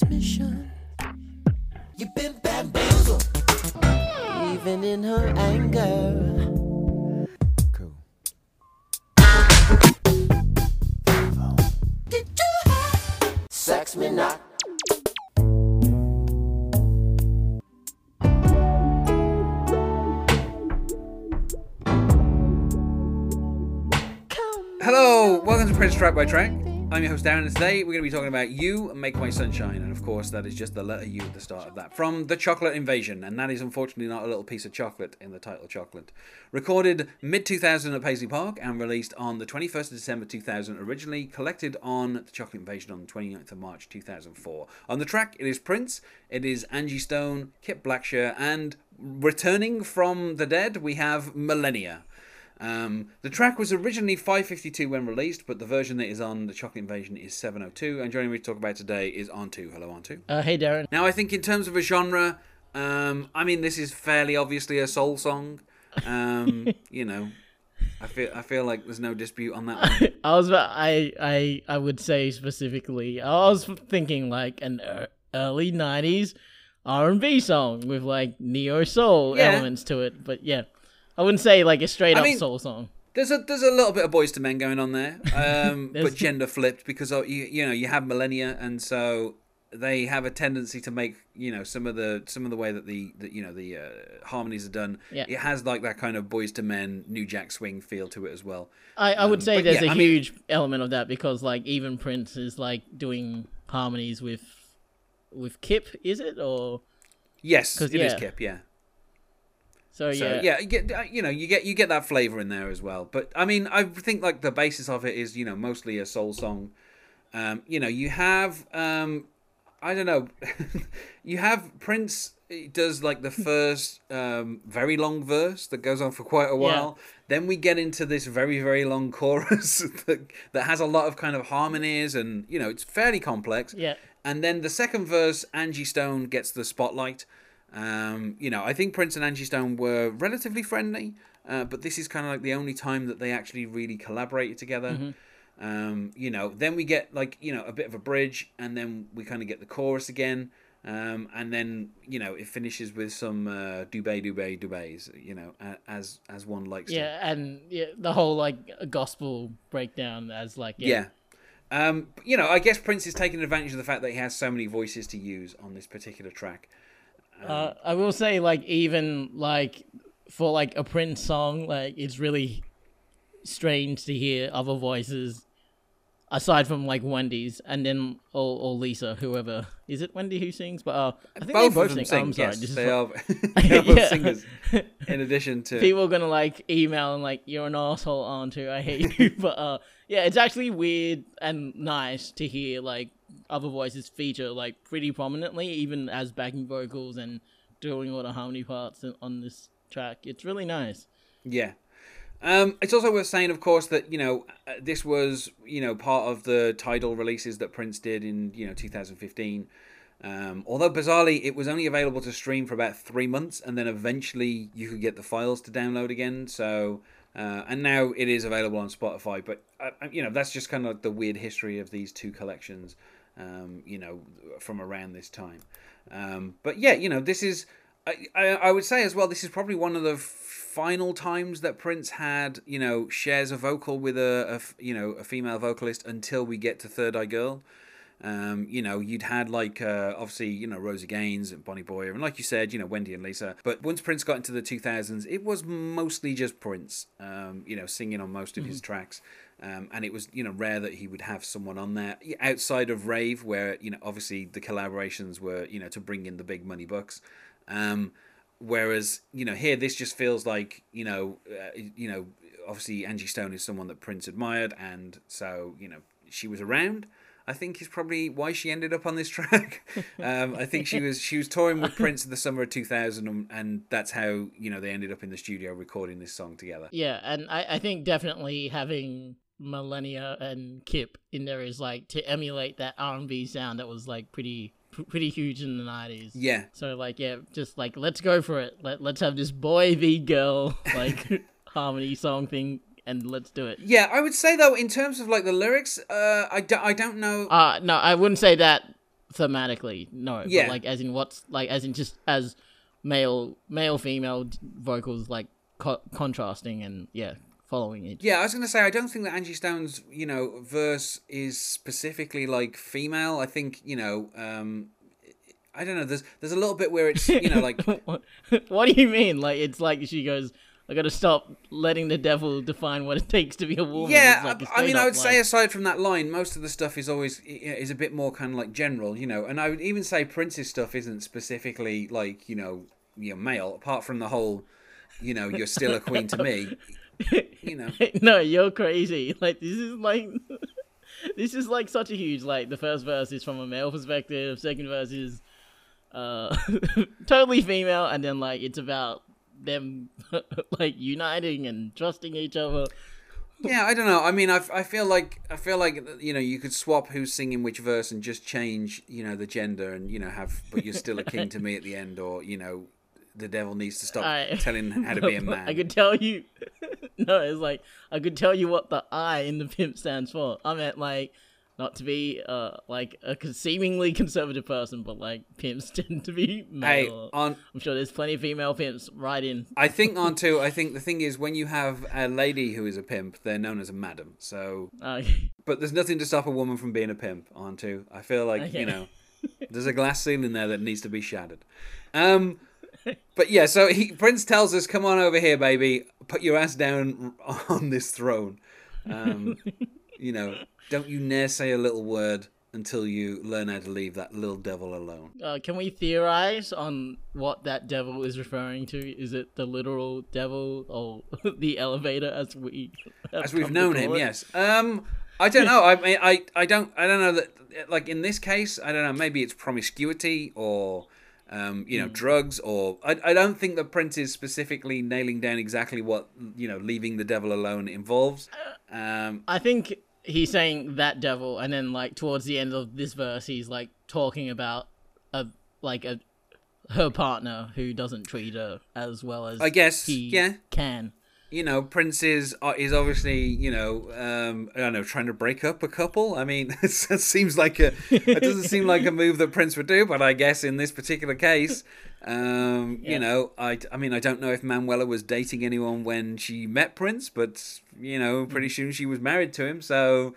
transmission. You've been bamboozled, even in her anger. Hello, welcome to Prince Track by Track. I'm your host Darren, and today we're going to be talking about You Make My Sunshine, and of course, that is just the letter U at the start of that from The Chocolate Invasion, and that is unfortunately not a little piece of chocolate in the title Chocolate. Recorded mid 2000 at Paisley Park and released on the 21st of December 2000, originally collected on The Chocolate Invasion on the 29th of March 2004. On the track, it is Prince, it is Angie Stone, Kip Blackshear, and returning from the dead, we have Millennia. Um, the track was originally 552 when released, but the version that is on the Chocolate Invasion is 702. And joining me to talk about today is Anh-tu. Hello, Anh-tu. Uh, hey, Darren. Now, I think in terms of a genre, um, I mean, this is fairly obviously a soul song. Um, you know, I feel I feel like there's no dispute on that one. I was I I I would say specifically. I was thinking like an early '90s R&B song with like neo soul Yeah. elements to it. But yeah, I wouldn't say like a straight I up mean- soul song. There's a there's a little bit of Boyz II Men going on there, um, but gender flipped because uh, you you know you have millennia, and so they have a tendency to make you know some of the some of the way that the, the you know the uh, harmonies are done. Yeah. It has like that kind of Boyz II Men New Jack Swing feel to it as well. I, I would Um, say there's yeah, a I mean- huge element of that because like even Prince is like doing harmonies with with Kip, is it or Yes, it is yeah. Kip. Yeah. So, So yeah. yeah, you get uh, you know you get you get that flavor in there as well. But I mean, I think like the basis of it is you know mostly a soul song. Um, you know, you have um, I don't know, you have Prince does like the first um, very long verse that goes on for quite a while. Yeah. Then we get into this very very long chorus that that has a lot of kind of harmonies and you know it's fairly complex. Yeah. And then the second verse, Angie Stone gets the spotlight. Um, you know, I think Prince and Angie Stone were relatively friendly, uh, but this is kind of like the only time that they actually really collaborated together. Um, you know, then we get like you know a bit of a bridge, and then we kind of get the chorus again, um, and then you know it finishes with some uh, dubay dubay dubays. You know, as as one likes to. Yeah, and yeah, the whole like gospel breakdown as like Yeah. Um, you know, I guess Prince is taking advantage of the fact that he has so many voices to use on this particular track. Uh, I will say, like, even like for like a Prince song, like it's really strange to hear other voices aside from like Wendy's and then or, or Lisa, whoever is it Wendy who sings? But uh, I think both both of them sing. Oh, I'm sorry, yes, is they what- are. they are both Yeah. singers. In addition to People are gonna like email and like you're an asshole, aren't you? I hate you. but uh, yeah, it's actually weird and nice to hear like other voices feature like pretty prominently, even as backing vocals and doing all the harmony parts on this track. It's really nice. Yeah. Um, it's also worth saying, of course, that you know uh, this was you know part of the Tidal releases that Prince did in you know 2015. Um, although bizarrely, it was only available to stream for about three months, and then eventually you could get the files to download again. So, uh, and now it is available on Spotify. But uh, you know that's just kind of like the weird history of these two collections. Um, you know, from around this time. Um, but yeah, you know, this is. I, I, I would say as well, this is probably one of the final times that Prince had, you know, shares a vocal with a, you know, a female vocalist until we get to 3rdEyeGirl. Um, you know, you'd had like uh, obviously you know Rosie Gaines and Bonnie Boyer, and like you said, you know Wendy and Lisa. But once Prince got into the 2000s, it was mostly just Prince, um, you know, singing on most of his tracks. Um, and it was you know rare that he would have someone on there outside of Rave, where you know obviously the collaborations were you know to bring in the big money bucks. Um, whereas you know here this just feels like you know uh, you know obviously Angie Stone is someone that Prince admired, and so you know she was around. I think is probably why she ended up on this track. um, I think she was she was touring with Prince in the summer of 2000, and, and that's how you know they ended up in the studio recording this song together. Yeah, and I, I think definitely having Millennia and Kip in there is like to emulate that R and B sound that was like pretty pretty huge in the nineties. Yeah, So like yeah, just like let's go for it. Let let's have this boy v girl like harmony song thing and let's do it. yeah. I would say though, in terms of like the lyrics, uh, I, do, I don't know. Uh no, I wouldn't say that thematically, no. Yeah. But like as in what's like as in just as male male female vocals like co- contrasting and yeah following it. Yeah, I was going to say I don't think that Angie Stone's you know verse is specifically like female. I think you know um, I don't know. There's there's a little bit where it's you know like what, what do you mean? Like it's like she goes, "I got to stop letting the devil define what it takes to be a woman." yeah. Like I, I mean, I would say aside from that line, most of the stuff is always is a bit more kind of like general, you know. And I would even say Prince's stuff isn't specifically like you know you know male, apart from the whole you know you're still a queen to me. You know. no, you're crazy. Like this is like this is like such a huge like the first verse is from a male perspective, second verse is uh totally female and then like it's about them like uniting and trusting each other. Yeah, I don't know. I mean, I, I feel like I feel like you know you could swap who's singing which verse and just change you know the gender and you know have but you're still a king to me at the end or you know the devil needs to stop I- telling how to be a man. I could tell you No, it's like I could tell you what the I in the pimp stands for. I meant like not to be uh like a seemingly conservative person, but like pimps tend to be Hey, male. on I'm sure there's plenty of female pimps right in. I think Anh-tu. I think the thing is when you have a lady who is a pimp, they're known as a madam. So, Uh, but there's nothing to stop a woman from being a pimp. Anh-tu. I feel like Okay. you know, there's a glass ceiling there that needs to be shattered. Um, but yeah. So he Prince tells us, "Come on over here, baby. Put your ass down on this throne." Um, you know, don't you ne'er say a little word until you learn how to leave that little devil alone. uh, can we theorize on what that devil is referring to? Is it the literal devil or the elevator as we as we've known him. it? Yes. Um, I don't know. I mean, I, I don't, I don't know that. Like in this case, I don't know. Maybe it's promiscuity or, um, you know, Hmm. drugs or. I, I don't think the Prince is specifically nailing down exactly what you know leaving the devil alone involves. Um, I think he's saying that devil, and then like towards the end of this verse, he's like talking about a like a her partner who doesn't treat her as well as I guess, he yeah. can. You know, Prince is is obviously you know um, I don't know trying to break up a couple. I mean, it seems like a it doesn't seem like a move that Prince would do, but I guess in this particular case, um, Yeah. you know, I I mean I don't know if Manuela was dating anyone when she met Prince, but you know, pretty soon she was married to him, so.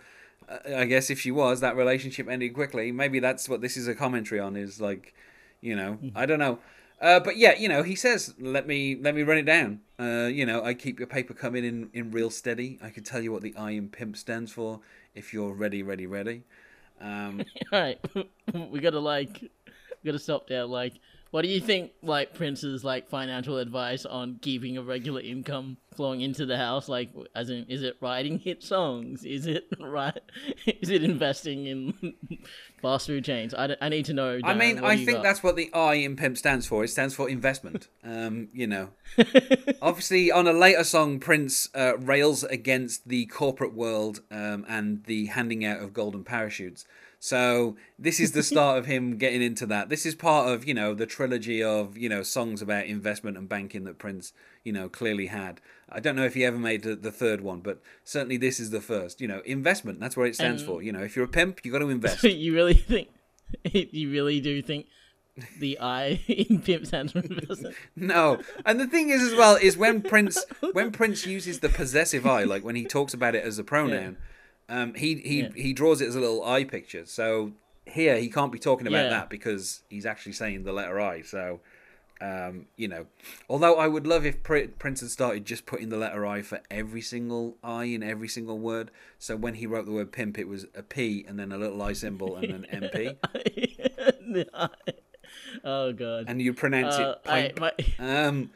uh, I guess if she was, that relationship ended quickly. Maybe that's what this is a commentary on. Is like, you know, I don't know. Uh, but yeah, you know, he says, "Let me let me run it down." Uh, you know, I keep your paper coming in in real steady. I can tell you what the I in pimp stands for if you're ready, ready, ready. Um, All right, we gotta like, we gotta stop there. Like, what do you think? Like Prince's like financial advice on keeping a regular income flowing into the house. Like, as in, is it writing hit songs? Is it right? Is it investing in fast food chains? I, d- I need to know. I mean, I think got? that's what the I in pimp stands for. It stands for investment. Um, you know, obviously, on a later song, Prince uh, rails against the corporate world um, and the handing out of golden parachutes. So this is the start of him getting into that. This is part of you know the trilogy of you know songs about investment and banking that Prince you know clearly had. I don't know if he ever made the, the third one, but certainly this is the first. You know, investment. That's what it stands And- for. You know, if you're a pimp, you got to invest. you really think? You really do think the I in Pimp stands for investment? No, and the thing is as well is when Prince when Prince uses the possessive I, like when he talks about it as a pronoun, um, he he Yeah. he draws it as a little eye picture. So here he can't be talking about Yeah. that because he's actually saying the letter I. So. Um, you know, although I would love if Pr- Prince had started just putting the letter I for every single I in every single word. So when he wrote the word pimp, it was a P and then a little I symbol and an MP, oh god. and you pronounce Uh, it I, my, Um,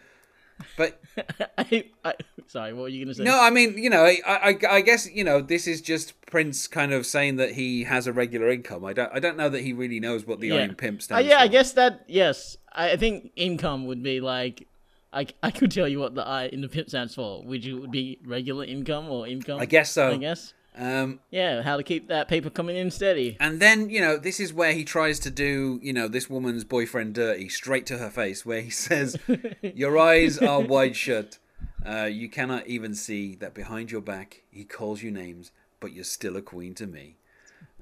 but I, I, sorry, what were you gonna say? No, I mean, you know, I, I, I guess you know this is just Prince kind of saying that he has a regular income. I don't, I don't know that he really knows what the Yeah. Iron Pimp Uh, stands yeah, for. I guess that yes. I, I think income would be like I, I could tell you what the I in the pimp stands for. Would you would be regular income or income? I guess so. I guess. Um, Yeah, how to keep that paper coming in steady. and then you know, this is where he tries to do, you know, this woman's boyfriend dirty straight to her face, where he says, "Your eyes are wide shut. Uh, you cannot even see that behind your back he calls you names, but you're still a queen to me."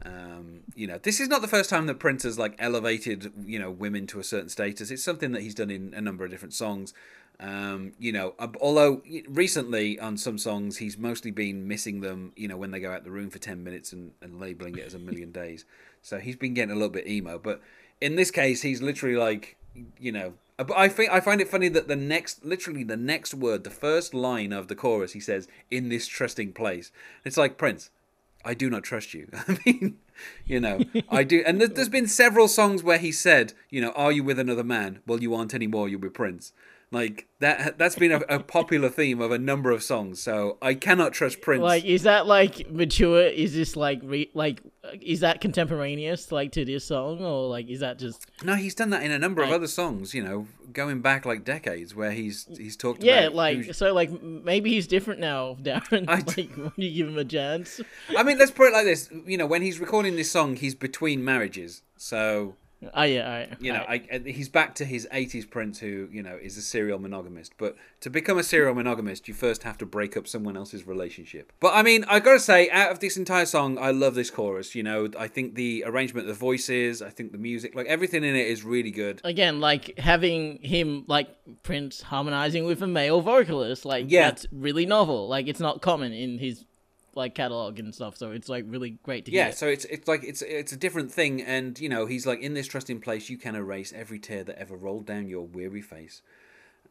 Um, you know, this is not the first time that Prince has like elevated, you know, women to a certain status. It's something that he's done in a number of different songs. Um, you know, although recently on some songs he's mostly been missing them, you know, when they go out the room for 10 minutes and, and labeling it as a million days. So he's been getting a little bit emo. But in this case, he's literally like, you know, but I think I find it funny that the next, literally the next word, the first line of the chorus, he says, "In this trusting place." It's like Prince. I do not trust you. I mean, you know, I do. And there's been several songs where he said, you know, are you with another man? Well, you aren't anymore. You're with Prince. Like that that's been a, a, popular theme of a number of songs. So I cannot trust Prince. Like is that like mature? Is this like re- like is that contemporaneous like to this song or like is that just No, he's done that in a number of other songs, you know, going back like decades where he's he's talked about. yeah, like so like maybe he's different now, Darren. I like when you give him a chance. I mean, let's put it like this, you know, when he's recording this song, he's between marriages. So Oh yeah, you know, I, he's back to his '80s Prince, who you know is a serial monogamist. But to become a serial monogamist, you first have to break up someone else's relationship. But I mean, I gotta say, out of this entire song, I love this chorus. You know, I think the arrangement, of the voices, I think the music, like everything in it is really good. Again, like having him like Prince harmonizing with a male vocalist, like yeah. that's really novel. Like it's not common in his like catalog and stuff. So it's like really great to yeah. So it's it's like it's it's a different thing, and you know he's like in this trusting place. You can erase every tear that ever rolled down your weary face.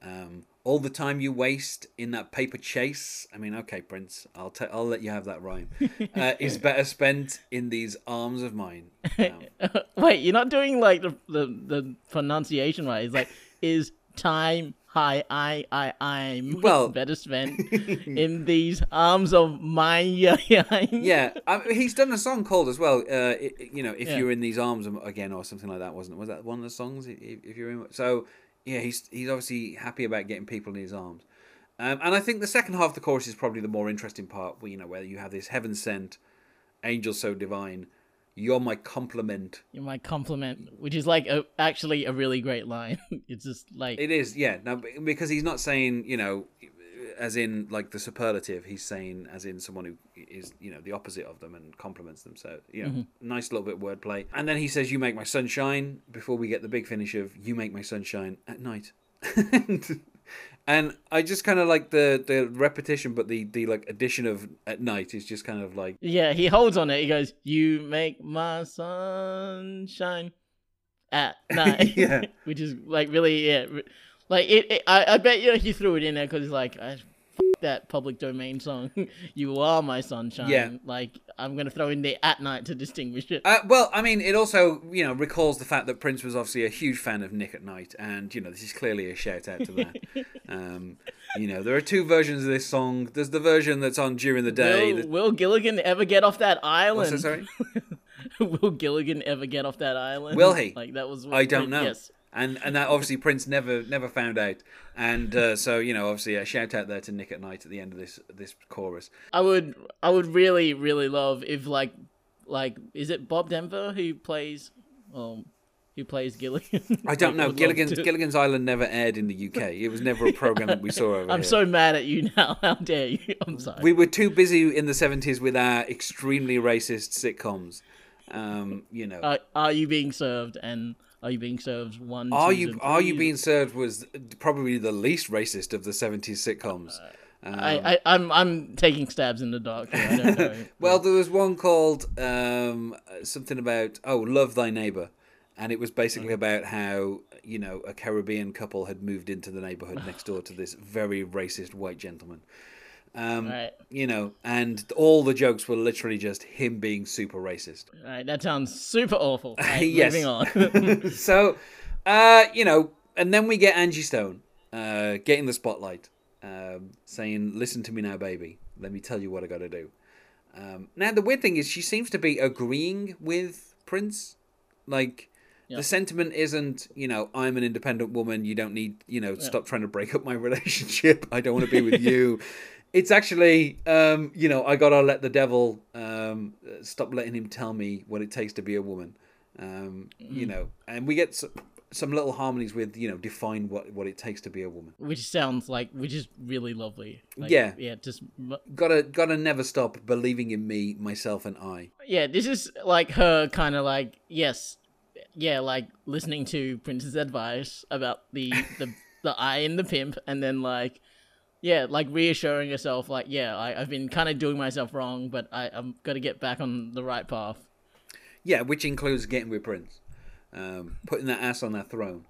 Um, all the time you waste in that paper chase. I mean, okay, Prince, I'll i I'll let you have that rhyme. Uh, is better spent in these arms of mine. Um, Wait, you're not doing like the, the the pronunciation right. It's like is time Hi, I, I, I'm well better spent in these arms of mine. Yeah, yeah. I mean, he's done a song called as well. Uh, it, you know, if yeah. you're in these arms again, or something like that, wasn't it? Was that one of the songs? If, if you're in, so yeah, he's he's obviously happy about getting people in his arms. Um, and I think the second half of the chorus is probably the more interesting part. Where, you know, where you have this heaven sent, angel so divine, you're my compliment. You're my compliment, which is like a, actually a really great line. it's just like it is, yeah. Now because he's not saying you know, as in like the superlative. He's saying as in someone who is you know the opposite of them and compliments them. So you know, mm-hmm. nice little bit of wordplay. And then he says, "You make my sunshine." Before we get the big finish of "You make my sunshine at night." and I just kind of like the the repetition, but the the like addition of at night is just kind of like yeah. He holds on it. He goes, "You make my sunshine at night." yeah, which is like really yeah, like it. it I I bet you know, he threw it in there because he's like, I that public domain song. you are my sunshine. Yeah. Like I'm gonna throw in the at night to distinguish it. Uh, well, I mean, it also you know recalls the fact that Prince was obviously a huge fan of Nick at Nite, and you know this is clearly a shout out to that. um, you know, there are two versions of this song. There's the version that's on during the day. Will, will Gilligan ever get off that island? That, sorry? will Gilligan ever get off that island? Will he? Like that was. I don't Prince, know. Yes and and that obviously Prince never never found out. And uh, so you know, obviously, a shout out there to Nick at Nite at the end of this this chorus. I would I would really really love if like like is it Bob Denver who plays um who plays Gilligan? I don't know. Gilligan's Gilligan's Island never aired in the UK. It was never a program that we saw over I'm here. so mad at you now. How dare you? I'm sorry. We were too busy in the 70s with our extremely racist sitcoms. Um, you know. Uh, are you being served and are You Being Served one? Are you Are You Being Served was probably the least racist of the seventies sitcoms. Um, I, I I'm I'm taking stabs in the dark. well, there was one called um, something about oh, love thy neighbor, and it was basically okay. about how you know a Caribbean couple had moved into the neighborhood next door to this very racist white gentleman. Um, right. You know, and all the jokes were literally just him being super racist. Right, that sounds super awful. Right, yes. Moving on. so, uh, you know, and then we get Angie Stone uh, getting the spotlight, um, saying, "Listen to me now, baby. Let me tell you what I got to do." Um, now, the weird thing is, she seems to be agreeing with Prince. Like, Yep. The sentiment isn't, you know, I'm an independent woman. You don't need, you know, stop trying to break up my relationship. I don't want to be with you it's actually um, you know I gotta let the devil um, stop letting him tell me what it takes to be a woman. Um, mm. You know, and we get some little harmonies with you know define what what it takes to be a woman. which sounds like which is really lovely. Like, Yeah. yeah, just Gotta gotta never stop believing in me, myself, and I. yeah. This is like her kind of like yes, yeah, like listening to Prince's advice about the the the I and the pimp, and then like yeah, like reassuring yourself, like yeah, I, I've been kind of doing myself wrong, but I I'm gonna get back on the right path. Yeah, which includes getting with Prince, um, putting that ass on that throne.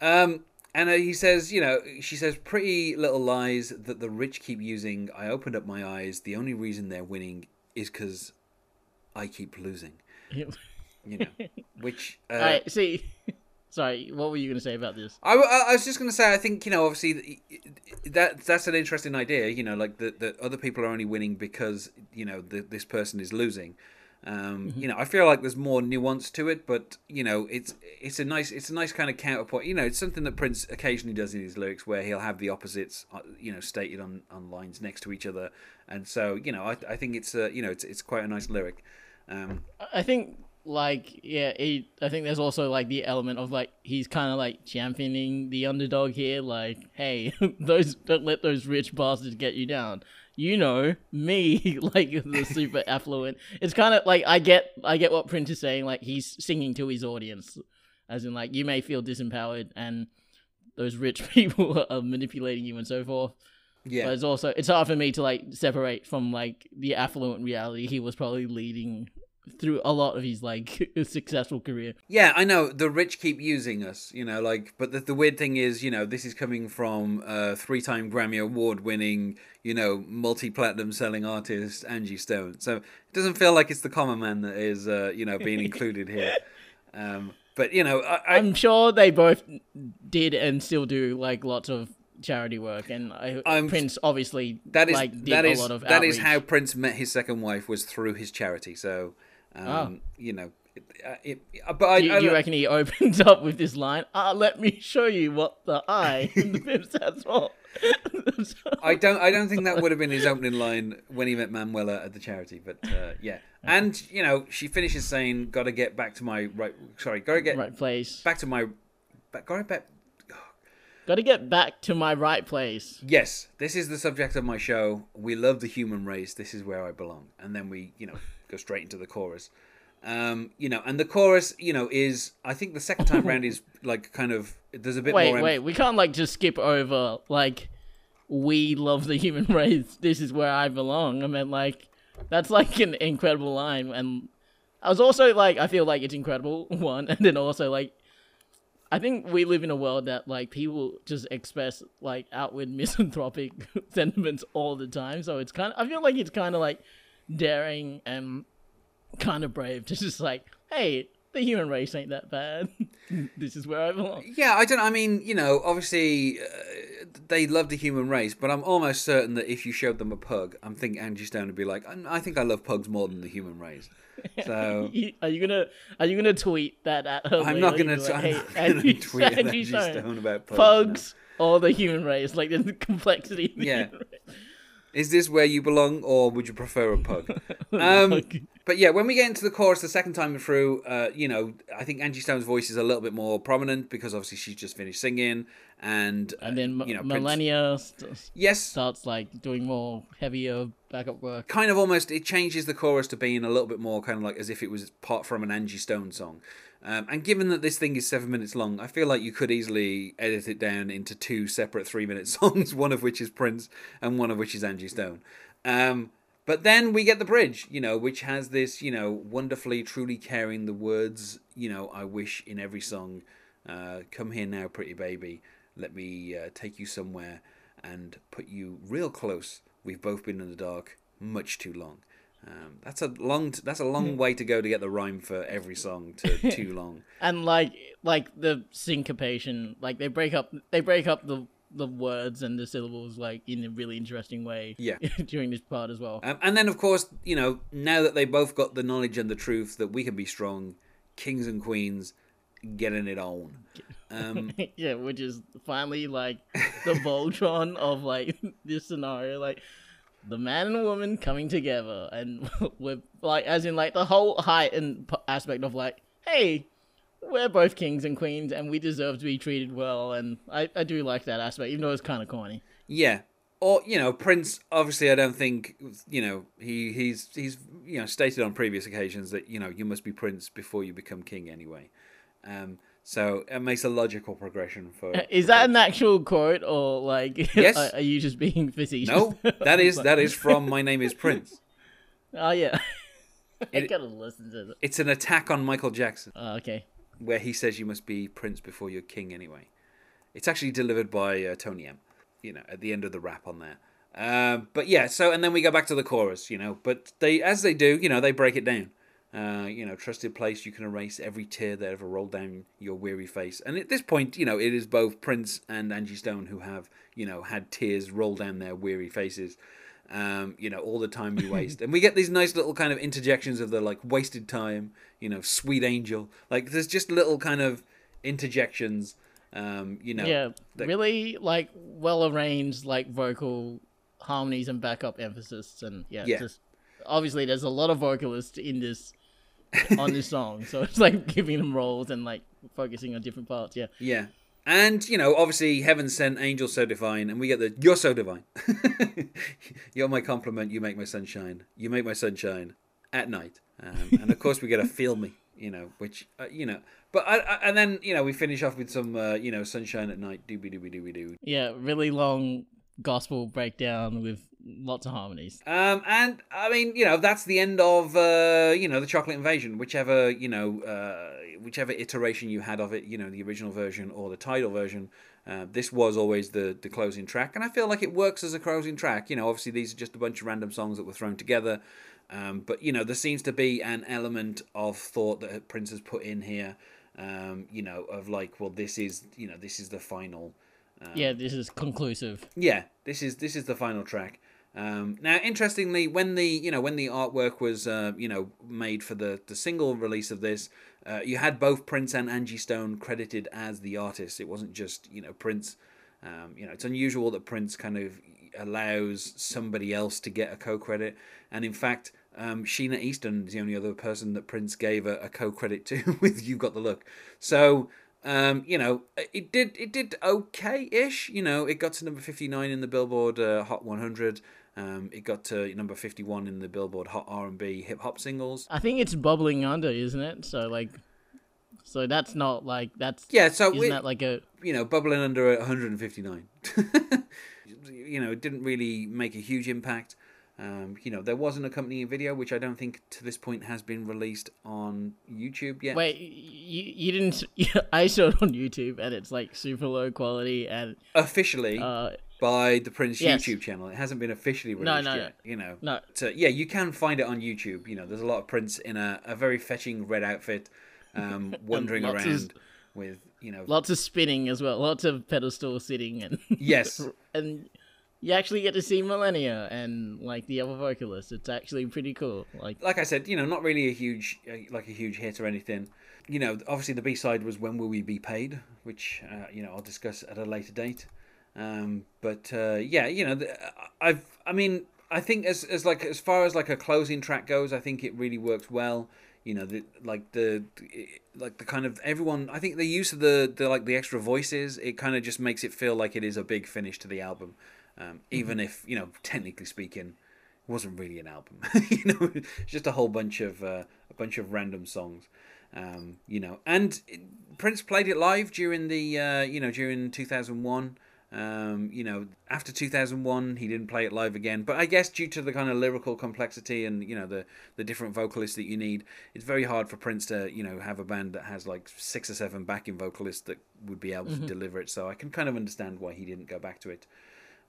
Um, and he says, you know, she says, pretty little lies that the rich keep using. I opened up my eyes. The only reason they're winning is because I keep losing. You know, which uh, Alright, see, sorry, what were you gonna say about this? I, I was just going to say, I think you know, obviously, that that's an interesting idea. You know, like that that other people are only winning because you know the, this person is losing. Um, You know, I feel like there's more nuance to it, but you know, it's it's a nice it's a nice kind of counterpoint. You know, it's something that Prince occasionally does in his lyrics, where he'll have the opposites, uh, you know, stated on, on lines next to each other, and so you know, I I think it's a you know it's it's quite a nice lyric. Um, I think like yeah, he, I think there's also like the element of like he's kind of like championing the underdog here. Like, hey, those don't let those rich bastards get you down. You know me, like the super affluent. It's kind of like I get I get what Prince is saying. Like he's singing to his audience, as in like you may feel disempowered and those rich people are manipulating you and so forth. yeah, But it's also it's hard for me to like separate from like the affluent reality he was probably leading through a lot of his like successful career. Yeah, I know the rich keep using us, you know, like. But the, the weird thing is, you know, this is coming from a three-time Grammy award-winning, you know, multi-platinum selling artist Angie Stone. So it doesn't feel like it's the common man that is, uh, you know, being included here. Um, but you know, I, I'm sure they both did and still do like lots of charity work, and I, I'm- Prince obviously that is like did that a is lot of that is how Prince met his second wife was through his charity. So, um, Oh. you know, it, it, uh, but I, Do you, I do you reckon he opens up with this line? Ah, let me show you what the eye in the pimp stands for. I don't. I don't think that would have been his opening line when he met Manuela at the charity. But uh, yeah, and you know, she finishes saying, "Got to get back to my right. Sorry, got to get right place. back to my. Back, got to back. Got to get back to my right place. Yes, this is the subject of my show. We love the human race. This is where I belong. And then we, you know, go straight into the chorus. Um, you know, and the chorus, you know, is I think the second time round is like kind of there's a bit Wait, more. em- wait, we can't like just skip over like we love the human race. This is where I belong. I mean, like that's like an incredible line, and I was also like, I feel like it's incredible one, and then also like. I think we live in a world that like people just express like outward misanthropic sentiments all the time. So it's kind of I feel like it's kind of like daring and kind of brave to just like, hey, the human race ain't that bad. this is where I belong. Yeah, I don't. I mean, you know, obviously uh, they love the human race, but I'm almost certain that if you showed them a pug, I'm thinking Angie Stone would be like, "I- I think I love pugs more than the human race. So Are you gonna Are you gonna tweet that at her? I'm not gonna. Like, I'm hey, not gonna Angie- tweet Angie Angie Stone, Stone about pugs. no. or the human race, like the complexity. Of the Yeah. Is this where you belong, or would you prefer a pug? Um, but yeah, when we get into the chorus the second time through, uh, you know, I think Angie Stone's voice is a little bit more prominent because obviously she's just finished singing, and uh, And then you know, Millennia st- yes, starts like doing more heavier backup work. kind of almost it changes the chorus to being a little bit more kind of like as if it was part from an Angie Stone song. Um, and given that this thing is seven minutes long, I feel like you could easily edit it down into two separate three minute songs, one of which is Prince and one of which is Angie Stone. Um, but then we get the bridge, you know, which has this, you know, wonderfully, truly caring the words, you know, I wish in every song. Uh, come here now, pretty baby. Let me uh, take you somewhere and put you real close. We've both been in the dark much too long. Um, that's a long. That's a long way to go to get the rhyme for every song to too long. and like like the syncopation like they break up they break up the the words and the syllables like in a really interesting way Yeah. during this part as well Um, and then, of course, you know, now that they both got the knowledge and the truth that we can be strong, kings and queens, getting it on. Um, yeah which is finally like the voltron of like this scenario like the man and woman coming together and we're like as in like the whole height and aspect of like hey we're both kings and queens, and we deserve to be treated well. And I, I do like that aspect, even though it's kind of corny. Yeah. Or you know, Prince. Obviously, I don't think you know he he's he's you know stated on previous occasions that you know you must be Prince before you become king anyway. Um, so it makes a logical progression for. Is that an actual quote, or like, Yes. are, are you just being facetious? No, that is that is from My Name Is Prince. Oh yeah. I gotta listen to it. It's an attack on Michael Jackson, Oh, okay. where he says you must be Prince before you're king anyway. It's actually delivered by uh, Tony M. You know, at the end of the rap on there. Um, but yeah, so and then we go back to the chorus. You know, but they as they do, you know, they break it down. Uh, you know, trusted place, you can erase every tear that ever rolled down your weary face. And at this point, you know, it is both Prince and Angie Stone who have, you know, had tears roll down their weary faces. Um, you know, all the time you waste. and we get these nice little kind of interjections of the like wasted time, you know, sweet angel. Like there's just little kind of interjections, um, you know. Yeah, that- really like well arranged like vocal harmonies and backup emphasis, and yeah, Yeah. just obviously there's a lot of vocalists in this on this song, so it's like giving them roles and like focusing on different parts. Yeah, Yeah. And, you know, obviously, heaven sent, angel so divine, and we get the, you're so divine. you're my compliment, you make my sunshine. You make my sunshine at night. Um, and of course, we get a feel me, you know, which, uh, you know, but, I, I, and then, you know, we finish off with some, uh, you know, sunshine at night, doobie doobie doobie doo. yeah, really long gospel breakdown with lots of harmonies. Um, and I mean, you know, that's the end of uh, you know the Chocolate Invasion, whichever you know, uh, whichever iteration you had of it, you know, the original version or the Tidal version. Uh, this was always the the closing track, and I feel like it works as a closing track. You know, obviously these are just a bunch of random songs that were thrown together, um, but you know, there seems to be an element of thought that Prince has put in here. Um, you know, of like, well, this is you know, this is the final. Yeah, this is conclusive. Yeah, this is this is the final track. Um, now, interestingly, when the you know when the artwork was uh, you know made for the the single release of this, uh, you had both Prince and Angie Stone credited as the artists. It wasn't just you know Prince. Um, you know, it's unusual that Prince kind of allows somebody else to get a co-credit, and in fact, um, Sheena Easton is the only other person that Prince gave a, a co-credit to with "You Got the Look." So um, you know, it did it did okay-ish. You know, it got to number fifty nine in the Billboard uh, Hot 100. Um, it got to number fifty one in the Billboard Hot R and B Hip Hop Singles. I think it's bubbling under, isn't it? So like, so that's not like that's Yeah, so Isn't we, that like a you know, bubbling under 159. you know, it didn't really make a huge impact. Um, you know, there was an accompanying video, which I don't think to this point has been released on YouTube yet. wait? You you didn't? I saw it on YouTube and it's like super low quality and Officially uh by the Prince yes. YouTube channel. It hasn't been officially No, released no, yet. You know, no. So yeah, you can find it on YouTube. You know, there's a lot of Prince in a, a very fetching red outfit, um, wandering lots of- around with you know. lots of spinning as well, lots of pedestal sitting and Yes. and you actually get to see Millennia and like the other vocalists. It's actually pretty cool. Like like I said, you know, not really a huge like a huge hit or anything. You know, obviously the B side was "When Will We Be Paid," which uh, you know I'll discuss at a later date. Um, but uh, yeah, you know, I've I mean, I think as as like as far as like a closing track goes, I think it really works well. You know, the like the like the kind of everyone. I think the use of the the like the extra voices, it kind of just makes it feel like it is a big finish to the album. Um, even if you know, technically speaking, it wasn't really an album. you know, it's just a whole bunch of uh, a bunch of random songs. Um, you know, and Prince played it live during the uh, you know during two thousand one. Um, you know, after 2001, he didn't play it live again. But I guess due to the kind of lyrical complexity and you know the the different vocalists that you need, it's very hard for Prince to you know have a band that has like six or seven backing vocalists that would be able to deliver it. So I can kind of understand why he didn't go back to it.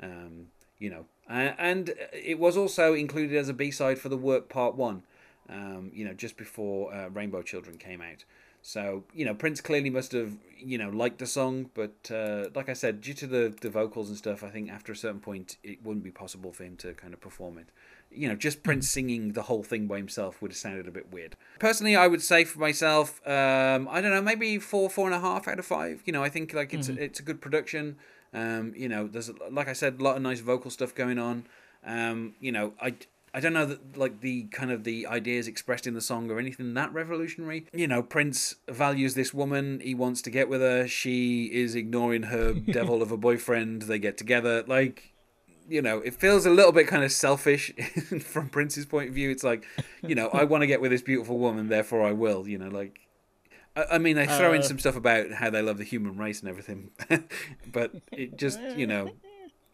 Um, you know, and it was also included as a B side for the Work Part One. Um, you know, just before uh, Rainbow Children came out. So you know, Prince clearly must have you know liked the song, but uh, like I said, due to the the vocals and stuff, I think after a certain point it wouldn't be possible for him to kind of perform it. You know, just Prince singing the whole thing by himself would have sounded a bit weird. Personally, I would say for myself, um, I don't know, maybe four, four and a half out of five. You know, I think like it's it's a good production. Um, you know, there's like I said, a lot of nice vocal stuff going on. Um, you know, I I don't know that like the kind of the ideas expressed in the song or anything that revolutionary. You know, Prince values this woman. He wants to get with her. She is ignoring her devil of a boyfriend. They get together. Like, you know, it feels a little bit kind of selfish from Prince's point of view. It's like, you know, I want to get with this beautiful woman, therefore I will. You know, like. I I mean, they throw in Uh. some stuff about how they love the human race and everything, but it just, you know,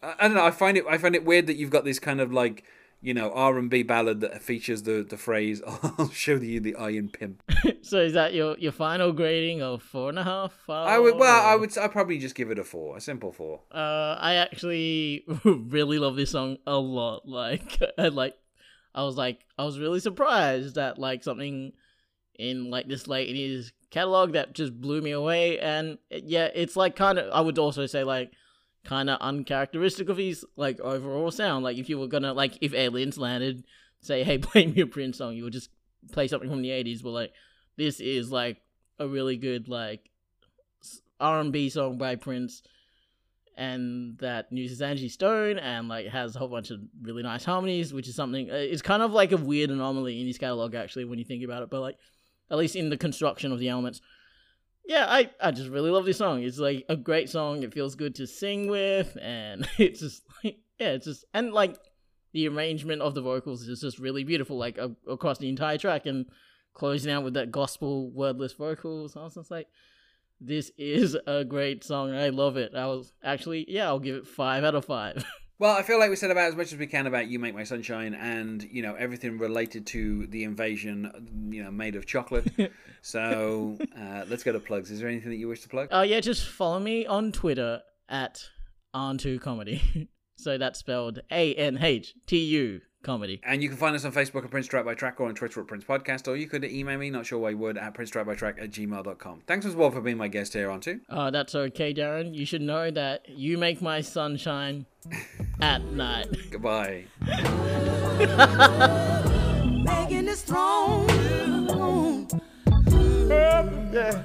I, I don't know. I find it. I find it weird that you've got this kind of like, you know, R and B ballad that features the the phrase "I'll show you the iron pimp." So is that your your final grading of four and a half? I would. Well, I would. I'd probably just give it a four, a simple four. Uh, I actually really love this song a lot. Like, and like, I was like, I was really surprised that like something in like this late in his catalog that just blew me away. And yeah, it's like kind of. I would also say like kind of uncharacteristic of his like overall sound. Like, if you were gonna like, if aliens landed, say, hey, play me a Prince song, you would just play something from the '80s. But like, this is like a really good like R and B song by Prince and that uses Angie Stone and like has a whole bunch of really nice harmonies, which is something uh, it's kind of like a weird anomaly in his catalog actually when you think about it. But like at least in the construction of the elements, yeah, I I just really love this song. It's like a great song. It feels good to sing with, and it's just like yeah, it's just and like the arrangement of the vocals is just really beautiful, like across the entire track and closing out with that gospel wordless vocals. I was just like this is a great song. I love it. I was actually, yeah, I'll give it five out of five. Well, I feel like we said about as much as we can about "You Make My Sunshine" and you know everything related to the invasion, you know, made of chocolate. so uh, let's go to plugs. Is there anything that you wish to plug? uh, yeah, just follow me on Twitter at Antu Comedy. so that's spelled A N H T U Comedy. And you can find us on Facebook at Prince Track by Track or on Twitter at Prince Podcast, or you could email me, not sure why you would, at Prince Track by Track at gmail.com. Thanks as well for being my guest here Anh-tu. Uh, that's okay, Darren. You should know that you make my sunshine At night. Goodbye. Megan is strong. yeah.